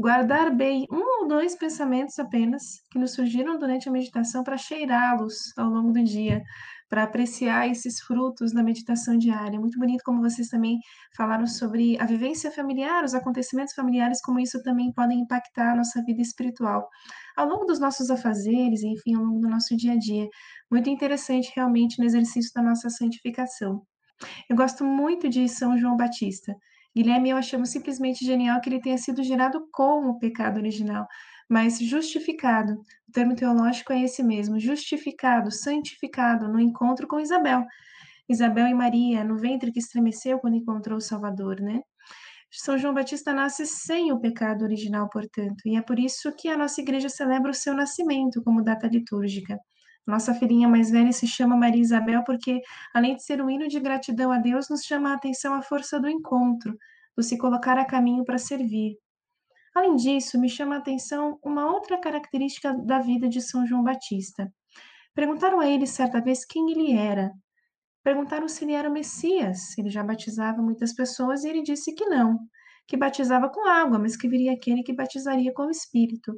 guardar bem um ou dois pensamentos apenas que nos surgiram durante a meditação para cheirá-los ao longo do dia, para apreciar esses frutos da meditação diária. Muito bonito como vocês também falaram sobre a vivência familiar, os acontecimentos familiares, como isso também podem impactar a nossa vida espiritual. Ao longo dos nossos afazeres, enfim, ao longo do nosso dia a dia. Muito interessante realmente no exercício da nossa santificação. Eu gosto muito de São João Batista. Guilherme, eu achamos simplesmente genial que ele tenha sido gerado com o pecado original, mas justificado. O termo teológico é esse mesmo, justificado, santificado, no encontro com Isabel. Isabel e Maria, no ventre que estremeceu quando encontrou o Salvador, né? São João Batista nasce sem o pecado original, portanto, e é por isso que a nossa igreja celebra o seu nascimento como data litúrgica. Nossa filhinha mais velha se chama Maria Isabel porque, além de ser um hino de gratidão a Deus, nos chama a atenção a força do encontro, do se colocar a caminho para servir. Além disso, me chama a atenção uma outra característica da vida de São João Batista. Perguntaram a ele certa vez quem ele era. Perguntaram se ele era o Messias. Ele já batizava muitas pessoas e ele disse que não, que batizava com água, mas que viria aquele que batizaria com o Espírito.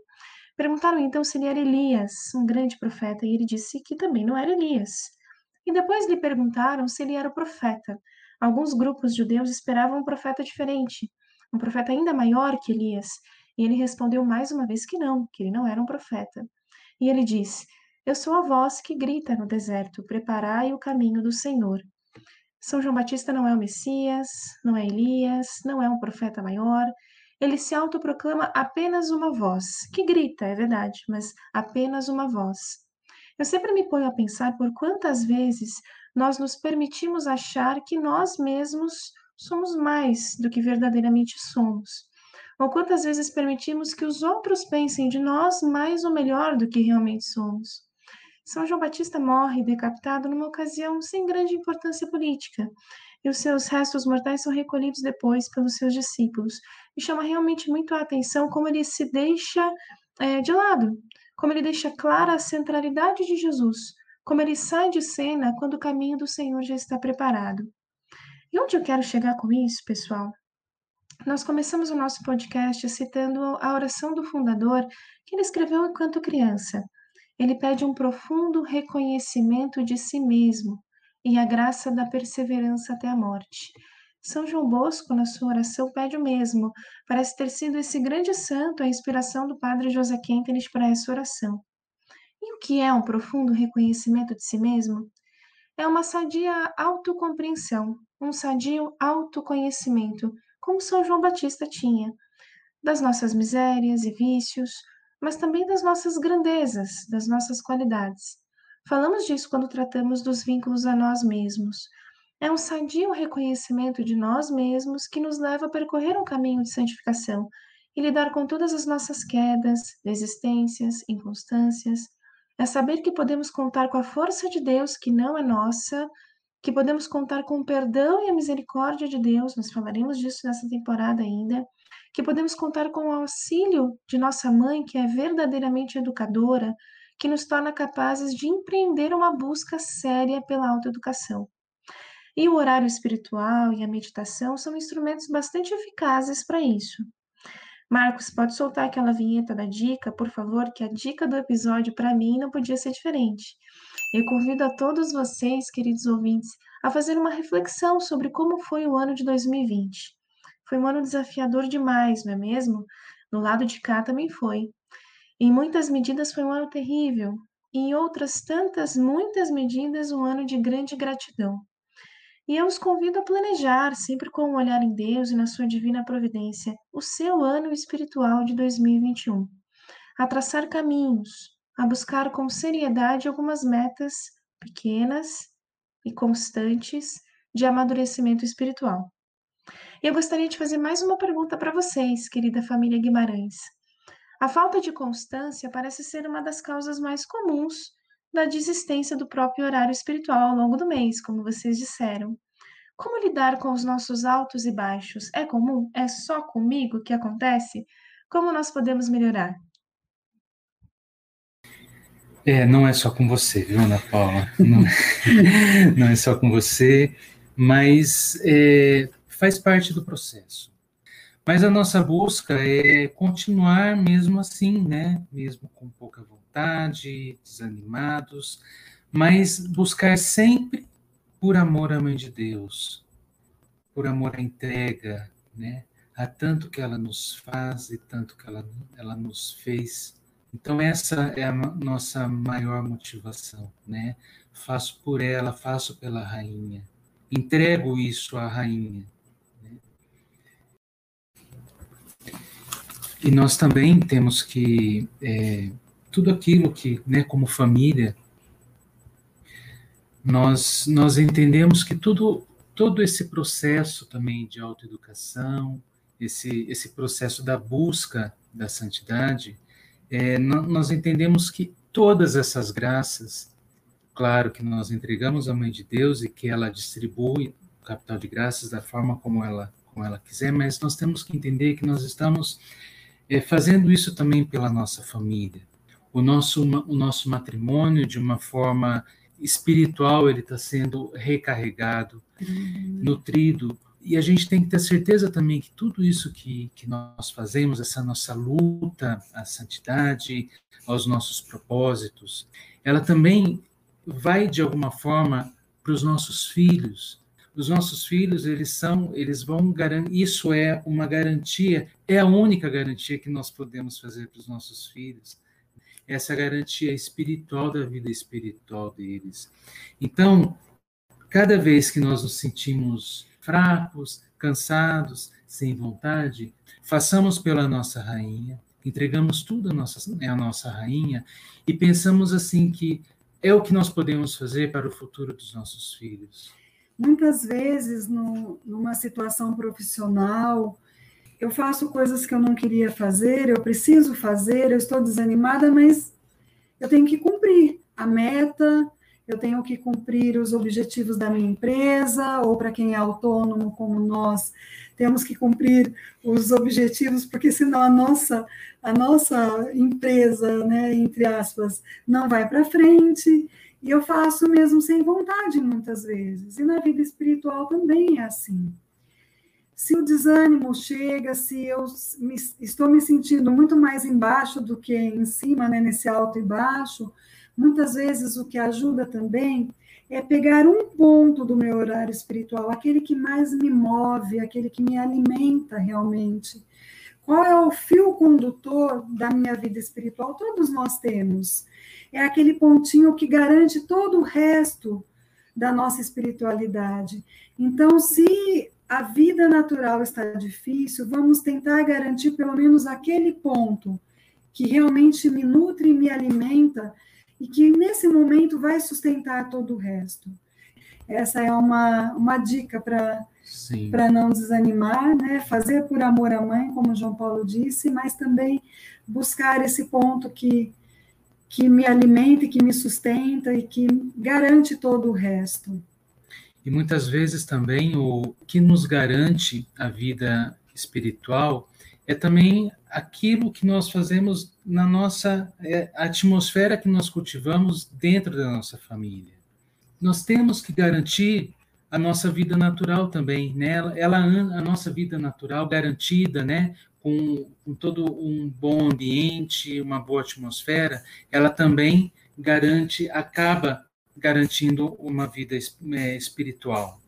Perguntaram então se ele era Elias, um grande profeta, e ele disse que também não era Elias. E depois lhe perguntaram se ele era o profeta. Alguns grupos judeus esperavam um profeta diferente, um profeta ainda maior que Elias, e ele respondeu mais uma vez que não, que ele não era um profeta. E ele disse: Eu sou a voz que grita no deserto: Preparai o caminho do Senhor. São João Batista não é o Messias, não é Elias, não é um profeta maior, ele se autoproclama apenas uma voz, que grita, é verdade, mas apenas uma voz. Eu sempre me ponho a pensar por quantas vezes nós nos permitimos achar que nós mesmos somos mais do que verdadeiramente somos. Ou quantas vezes permitimos que os outros pensem de nós mais ou melhor do que realmente somos. São João Batista morre decapitado numa ocasião sem grande importância política e os seus restos mortais são recolhidos depois pelos seus discípulos. Me chama realmente muito a atenção como ele se deixa é, de lado, como ele deixa clara a centralidade de Jesus, como ele sai de cena quando o caminho do Senhor já está preparado. E onde eu quero chegar com isso, pessoal? Nós começamos o nosso podcast citando a oração do fundador que ele escreveu enquanto criança. Ele pede um profundo reconhecimento de si mesmo, e a graça da perseverança até a morte. São João Bosco, na sua oração, pede o mesmo. Parece ter sido esse grande santo a inspiração do padre José Quentenis para essa oração. E o que é um profundo reconhecimento de si mesmo? É uma sadia autocompreensão, um sadio autoconhecimento, como São João Batista tinha, das nossas misérias e vícios, mas também das nossas grandezas, das nossas qualidades. Falamos disso quando tratamos dos vínculos a nós mesmos. É um sadio reconhecimento de nós mesmos que nos leva a percorrer um caminho de santificação e lidar com todas as nossas quedas, desistências, inconstâncias. É saber que podemos contar com a força de Deus que não é nossa, que podemos contar com o perdão e a misericórdia de Deus, nós falaremos disso nessa temporada ainda, que podemos contar com o auxílio de nossa mãe, que é verdadeiramente educadora, que nos torna capazes de empreender uma busca séria pela autoeducação. E o horário espiritual e a meditação são instrumentos bastante eficazes para isso. Marcos, pode soltar aquela vinheta da dica, por favor, que a dica do episódio para mim não podia ser diferente. Eu convido a todos vocês, queridos ouvintes, a fazer uma reflexão sobre como foi o ano de 2020. Foi um ano desafiador demais, não é mesmo? No lado de cá também foi. Em muitas medidas foi um ano terrível, e em outras tantas, muitas medidas, um ano de grande gratidão. E eu os convido a planejar, sempre com um olhar em Deus e na sua divina providência, o seu ano espiritual de 2021. A traçar caminhos, a buscar com seriedade algumas metas pequenas e constantes de amadurecimento espiritual. E eu gostaria de fazer mais uma pergunta para vocês, querida família Guimarães. A falta de constância parece ser uma das causas mais comuns da desistência do próprio horário espiritual ao longo do mês, como vocês disseram. Como lidar com os nossos altos e baixos? É comum? É só comigo que acontece? Como nós podemos melhorar? É, não é só com você, viu, Ana Paula? Não, não é só com você, mas é, faz parte do processo. Mas a nossa busca é continuar mesmo assim, né? Mesmo com pouca vontade vontade, desanimados, mas buscar sempre por amor à Mãe de Deus, por amor à entrega, né? A tanto que ela nos faz e tanto que ela, ela nos fez. Então, essa é a nossa maior motivação, né? Faço por ela, faço pela rainha. Entrego isso à rainha. Né? E nós também temos que é, tudo aquilo que, né, como família, nós, nós entendemos que tudo, todo esse processo também de autoeducação, esse, esse processo da busca da santidade, é, nós entendemos que todas essas graças, claro que nós entregamos à Mãe de Deus e que ela distribui o capital de graças da forma como ela, como ela quiser, mas nós temos que entender que nós estamos é, fazendo isso também pela nossa família o nosso, o nosso matrimônio, de uma forma espiritual, ele está sendo recarregado, uhum. nutrido. E a gente tem que ter certeza também que tudo isso que, que nós fazemos, essa nossa luta à santidade, aos nossos propósitos, ela também vai, de alguma forma, para os nossos filhos. Os nossos filhos, eles são, eles vão garantir, isso é uma garantia, é a única garantia que nós podemos fazer para os nossos filhos essa garantia espiritual da vida espiritual deles. Então, cada vez que nós nos sentimos fracos, cansados, sem vontade, façamos pela nossa rainha, entregamos tudo à nossa, à nossa rainha e pensamos assim que é o que nós podemos fazer para o futuro dos nossos filhos. Muitas vezes, no, numa situação profissional, eu faço coisas que eu não queria fazer, eu preciso fazer, eu estou desanimada, mas eu tenho que cumprir a meta, eu tenho que cumprir os objetivos da minha empresa, ou para quem é autônomo como nós, temos que cumprir os objetivos, porque senão a nossa, a nossa empresa, né, entre aspas, não vai para frente. E eu faço mesmo sem vontade muitas vezes. E na vida espiritual também é assim se o desânimo chega, se eu me, estou me sentindo muito mais embaixo do que em cima, né, nesse alto e baixo, muitas vezes o que ajuda também é pegar um ponto do meu horário espiritual, aquele que mais me move, aquele que me alimenta realmente. Qual é o fio condutor da minha vida espiritual? Todos nós temos. É aquele pontinho que garante todo o resto da nossa espiritualidade. Então, se a vida natural está difícil, vamos tentar garantir pelo menos aquele ponto que realmente me nutre e me alimenta e que nesse momento vai sustentar todo o resto. Essa é uma, uma dica para não desanimar, né? fazer por amor à mãe, como João Paulo disse, mas também buscar esse ponto que, que me alimenta, que me sustenta e que garante todo o resto. E muitas vezes também o que nos garante a vida espiritual é também aquilo que nós fazemos na nossa é, atmosfera que nós cultivamos dentro da nossa família. Nós temos que garantir a nossa vida natural também, né? Ela, ela a nossa vida natural garantida, né? Com, com todo um bom ambiente, uma boa atmosfera, ela também garante, acaba garantindo uma vida é, espiritual.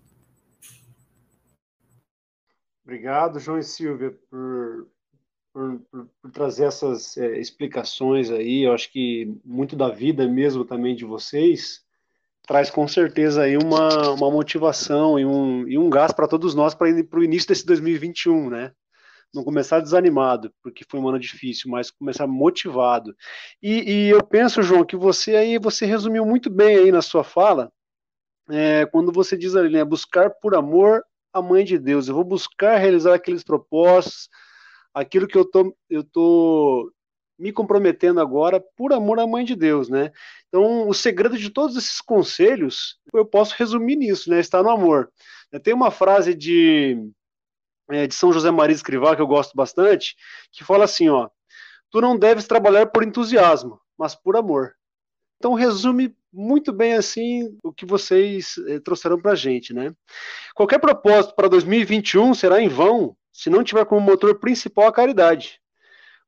Obrigado, João e Silvia, por, por, por, por trazer essas é, explicações aí. Eu acho que muito da vida mesmo também de vocês traz com certeza aí uma, uma motivação e um, e um gás para todos nós para o início desse 2021, né? Não começar desanimado, porque foi um ano difícil, mas começar motivado. E, e eu penso, João, que você aí, você resumiu muito bem aí na sua fala, é, quando você diz ali, né, buscar por amor a mãe de Deus. Eu vou buscar realizar aqueles propósitos, aquilo que eu tô, eu tô me comprometendo agora por amor à mãe de Deus, né? Então, o segredo de todos esses conselhos, eu posso resumir nisso, né? Está no amor. Tem uma frase de, é, de São José Maria Escrivá que eu gosto bastante, que fala assim, ó: Tu não deves trabalhar por entusiasmo, mas por amor. Então, resume muito bem assim o que vocês eh, trouxeram para a gente, né? Qualquer propósito para 2021 será em vão se não tiver como motor principal a caridade.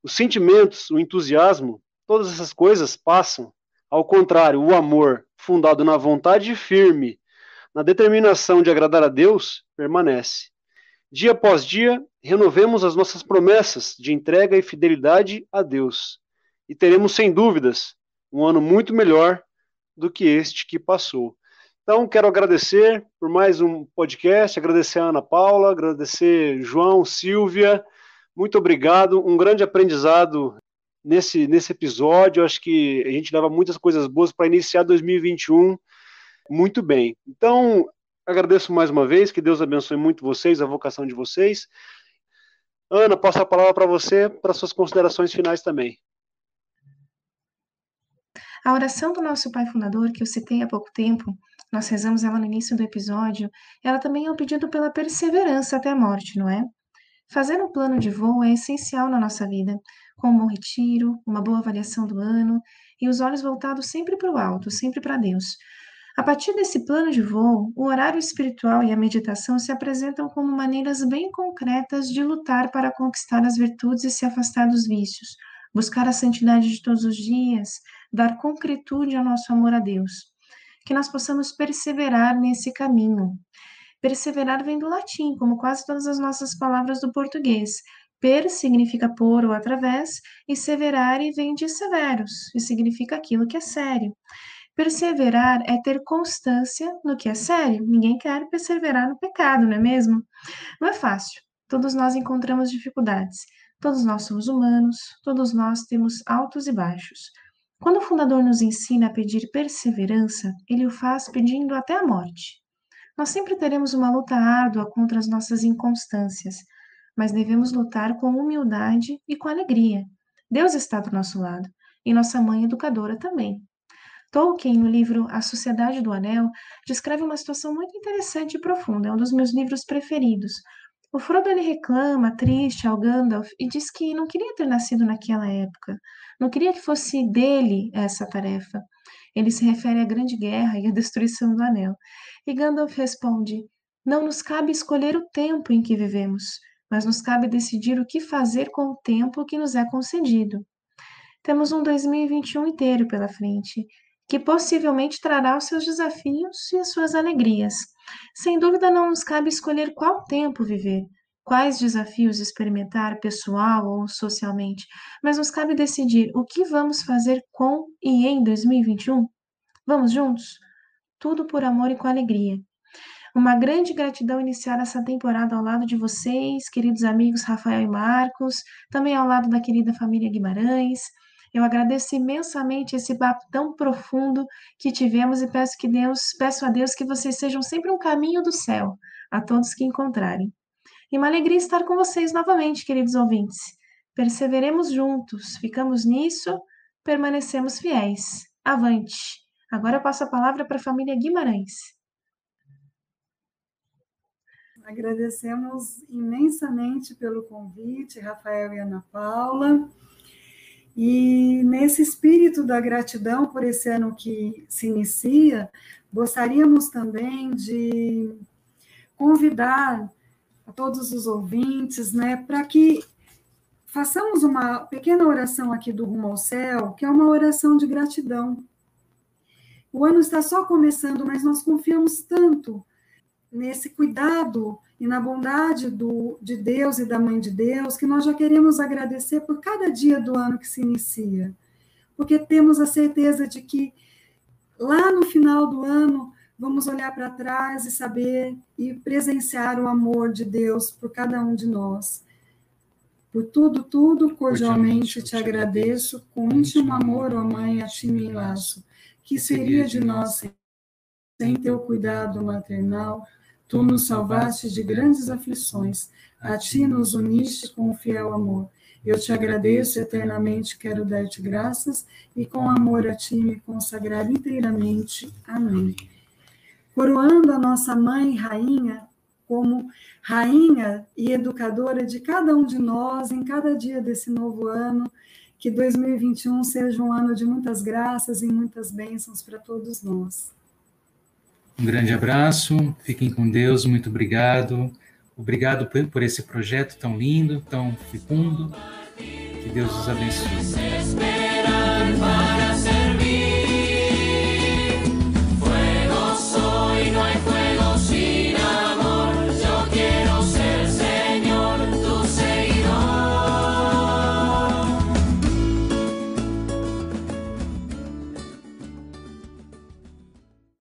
Os sentimentos, o entusiasmo, todas essas coisas passam. Ao contrário, o amor, fundado na vontade firme, na determinação de agradar a Deus, permanece. Dia após dia, renovemos as nossas promessas de entrega e fidelidade a Deus. E teremos, sem dúvidas, um ano muito melhor do que este que passou. Então, quero agradecer por mais um podcast, agradecer a Ana Paula, agradecer João, Silvia, muito obrigado, um grande aprendizado nesse, nesse episódio. Acho que a gente leva muitas coisas boas para iniciar 2021 muito bem. Então, agradeço mais uma vez, que Deus abençoe muito vocês, a vocação de vocês. Ana, passo a palavra para você, para suas considerações finais também. A oração do nosso Pai Fundador, que eu citei há pouco tempo, nós rezamos ela no início do episódio, ela também é um pedido pela perseverança até a morte, não é? Fazer um plano de voo é essencial na nossa vida, com um bom retiro, uma boa avaliação do ano e os olhos voltados sempre para o alto, sempre para Deus. A partir desse plano de voo, o horário espiritual e a meditação se apresentam como maneiras bem concretas de lutar para conquistar as virtudes e se afastar dos vícios, buscar a santidade de todos os dias, dar concretude ao nosso amor a Deus. Que nós possamos perseverar nesse caminho, Perseverar vem do latim, como quase todas as nossas palavras do português. Per significa por ou através, e severare vem de severos, e significa aquilo que é sério. Perseverar é ter constância no que é sério. Ninguém quer perseverar no pecado, não é mesmo? Não é fácil. Todos nós encontramos dificuldades. Todos nós somos humanos, todos nós temos altos e baixos. Quando o fundador nos ensina a pedir perseverança, ele o faz pedindo até a morte. Nós sempre teremos uma luta árdua contra as nossas inconstâncias, mas devemos lutar com humildade e com alegria. Deus está do nosso lado e nossa mãe educadora também. Tolkien, no livro A Sociedade do Anel, descreve uma situação muito interessante e profunda. É um dos meus livros preferidos. O Frodo ele reclama, triste, ao Gandalf e diz que não queria ter nascido naquela época, não queria que fosse dele essa tarefa. Ele se refere à grande guerra e à destruição do anel. E Gandalf responde: Não nos cabe escolher o tempo em que vivemos, mas nos cabe decidir o que fazer com o tempo que nos é concedido. Temos um 2021 inteiro pela frente. Que possivelmente trará os seus desafios e as suas alegrias. Sem dúvida, não nos cabe escolher qual tempo viver, quais desafios experimentar, pessoal ou socialmente, mas nos cabe decidir o que vamos fazer com e em 2021. Vamos juntos? Tudo por amor e com alegria. Uma grande gratidão iniciar essa temporada ao lado de vocês, queridos amigos Rafael e Marcos, também ao lado da querida família Guimarães. Eu agradeço imensamente esse papo tão profundo que tivemos e peço que Deus, peço a Deus que vocês sejam sempre um caminho do céu a todos que encontrarem. E uma alegria estar com vocês novamente, queridos ouvintes. Perseveremos juntos, ficamos nisso, permanecemos fiéis. Avante! Agora passo a palavra para a família Guimarães. Agradecemos imensamente pelo convite, Rafael e Ana Paula. E nesse espírito da gratidão por esse ano que se inicia, gostaríamos também de convidar a todos os ouvintes, né, para que façamos uma pequena oração aqui do Rumo ao Céu, que é uma oração de gratidão. O ano está só começando, mas nós confiamos tanto nesse cuidado e na bondade do, de Deus e da Mãe de Deus, que nós já queremos agradecer por cada dia do ano que se inicia, porque temos a certeza de que lá no final do ano vamos olhar para trás e saber e presenciar o amor de Deus por cada um de nós. Por tudo, tudo, cordialmente te agradeço, com íntimo amor, ó Mãe, a ti me enlaço. Que seria de nós sem teu cuidado maternal? Tu nos salvaste de grandes aflições, a ti nos uniste com o fiel amor. Eu te agradeço eternamente, quero dar-te graças e com amor a ti me consagrar inteiramente. Amém coroando a nossa mãe rainha como rainha e educadora de cada um de nós em cada dia desse novo ano. Que 2021 seja um ano de muitas graças e muitas bênçãos para todos nós. Um grande abraço, fiquem com Deus, muito obrigado. Obrigado por esse projeto tão lindo, tão fecundo. Que Deus os abençoe.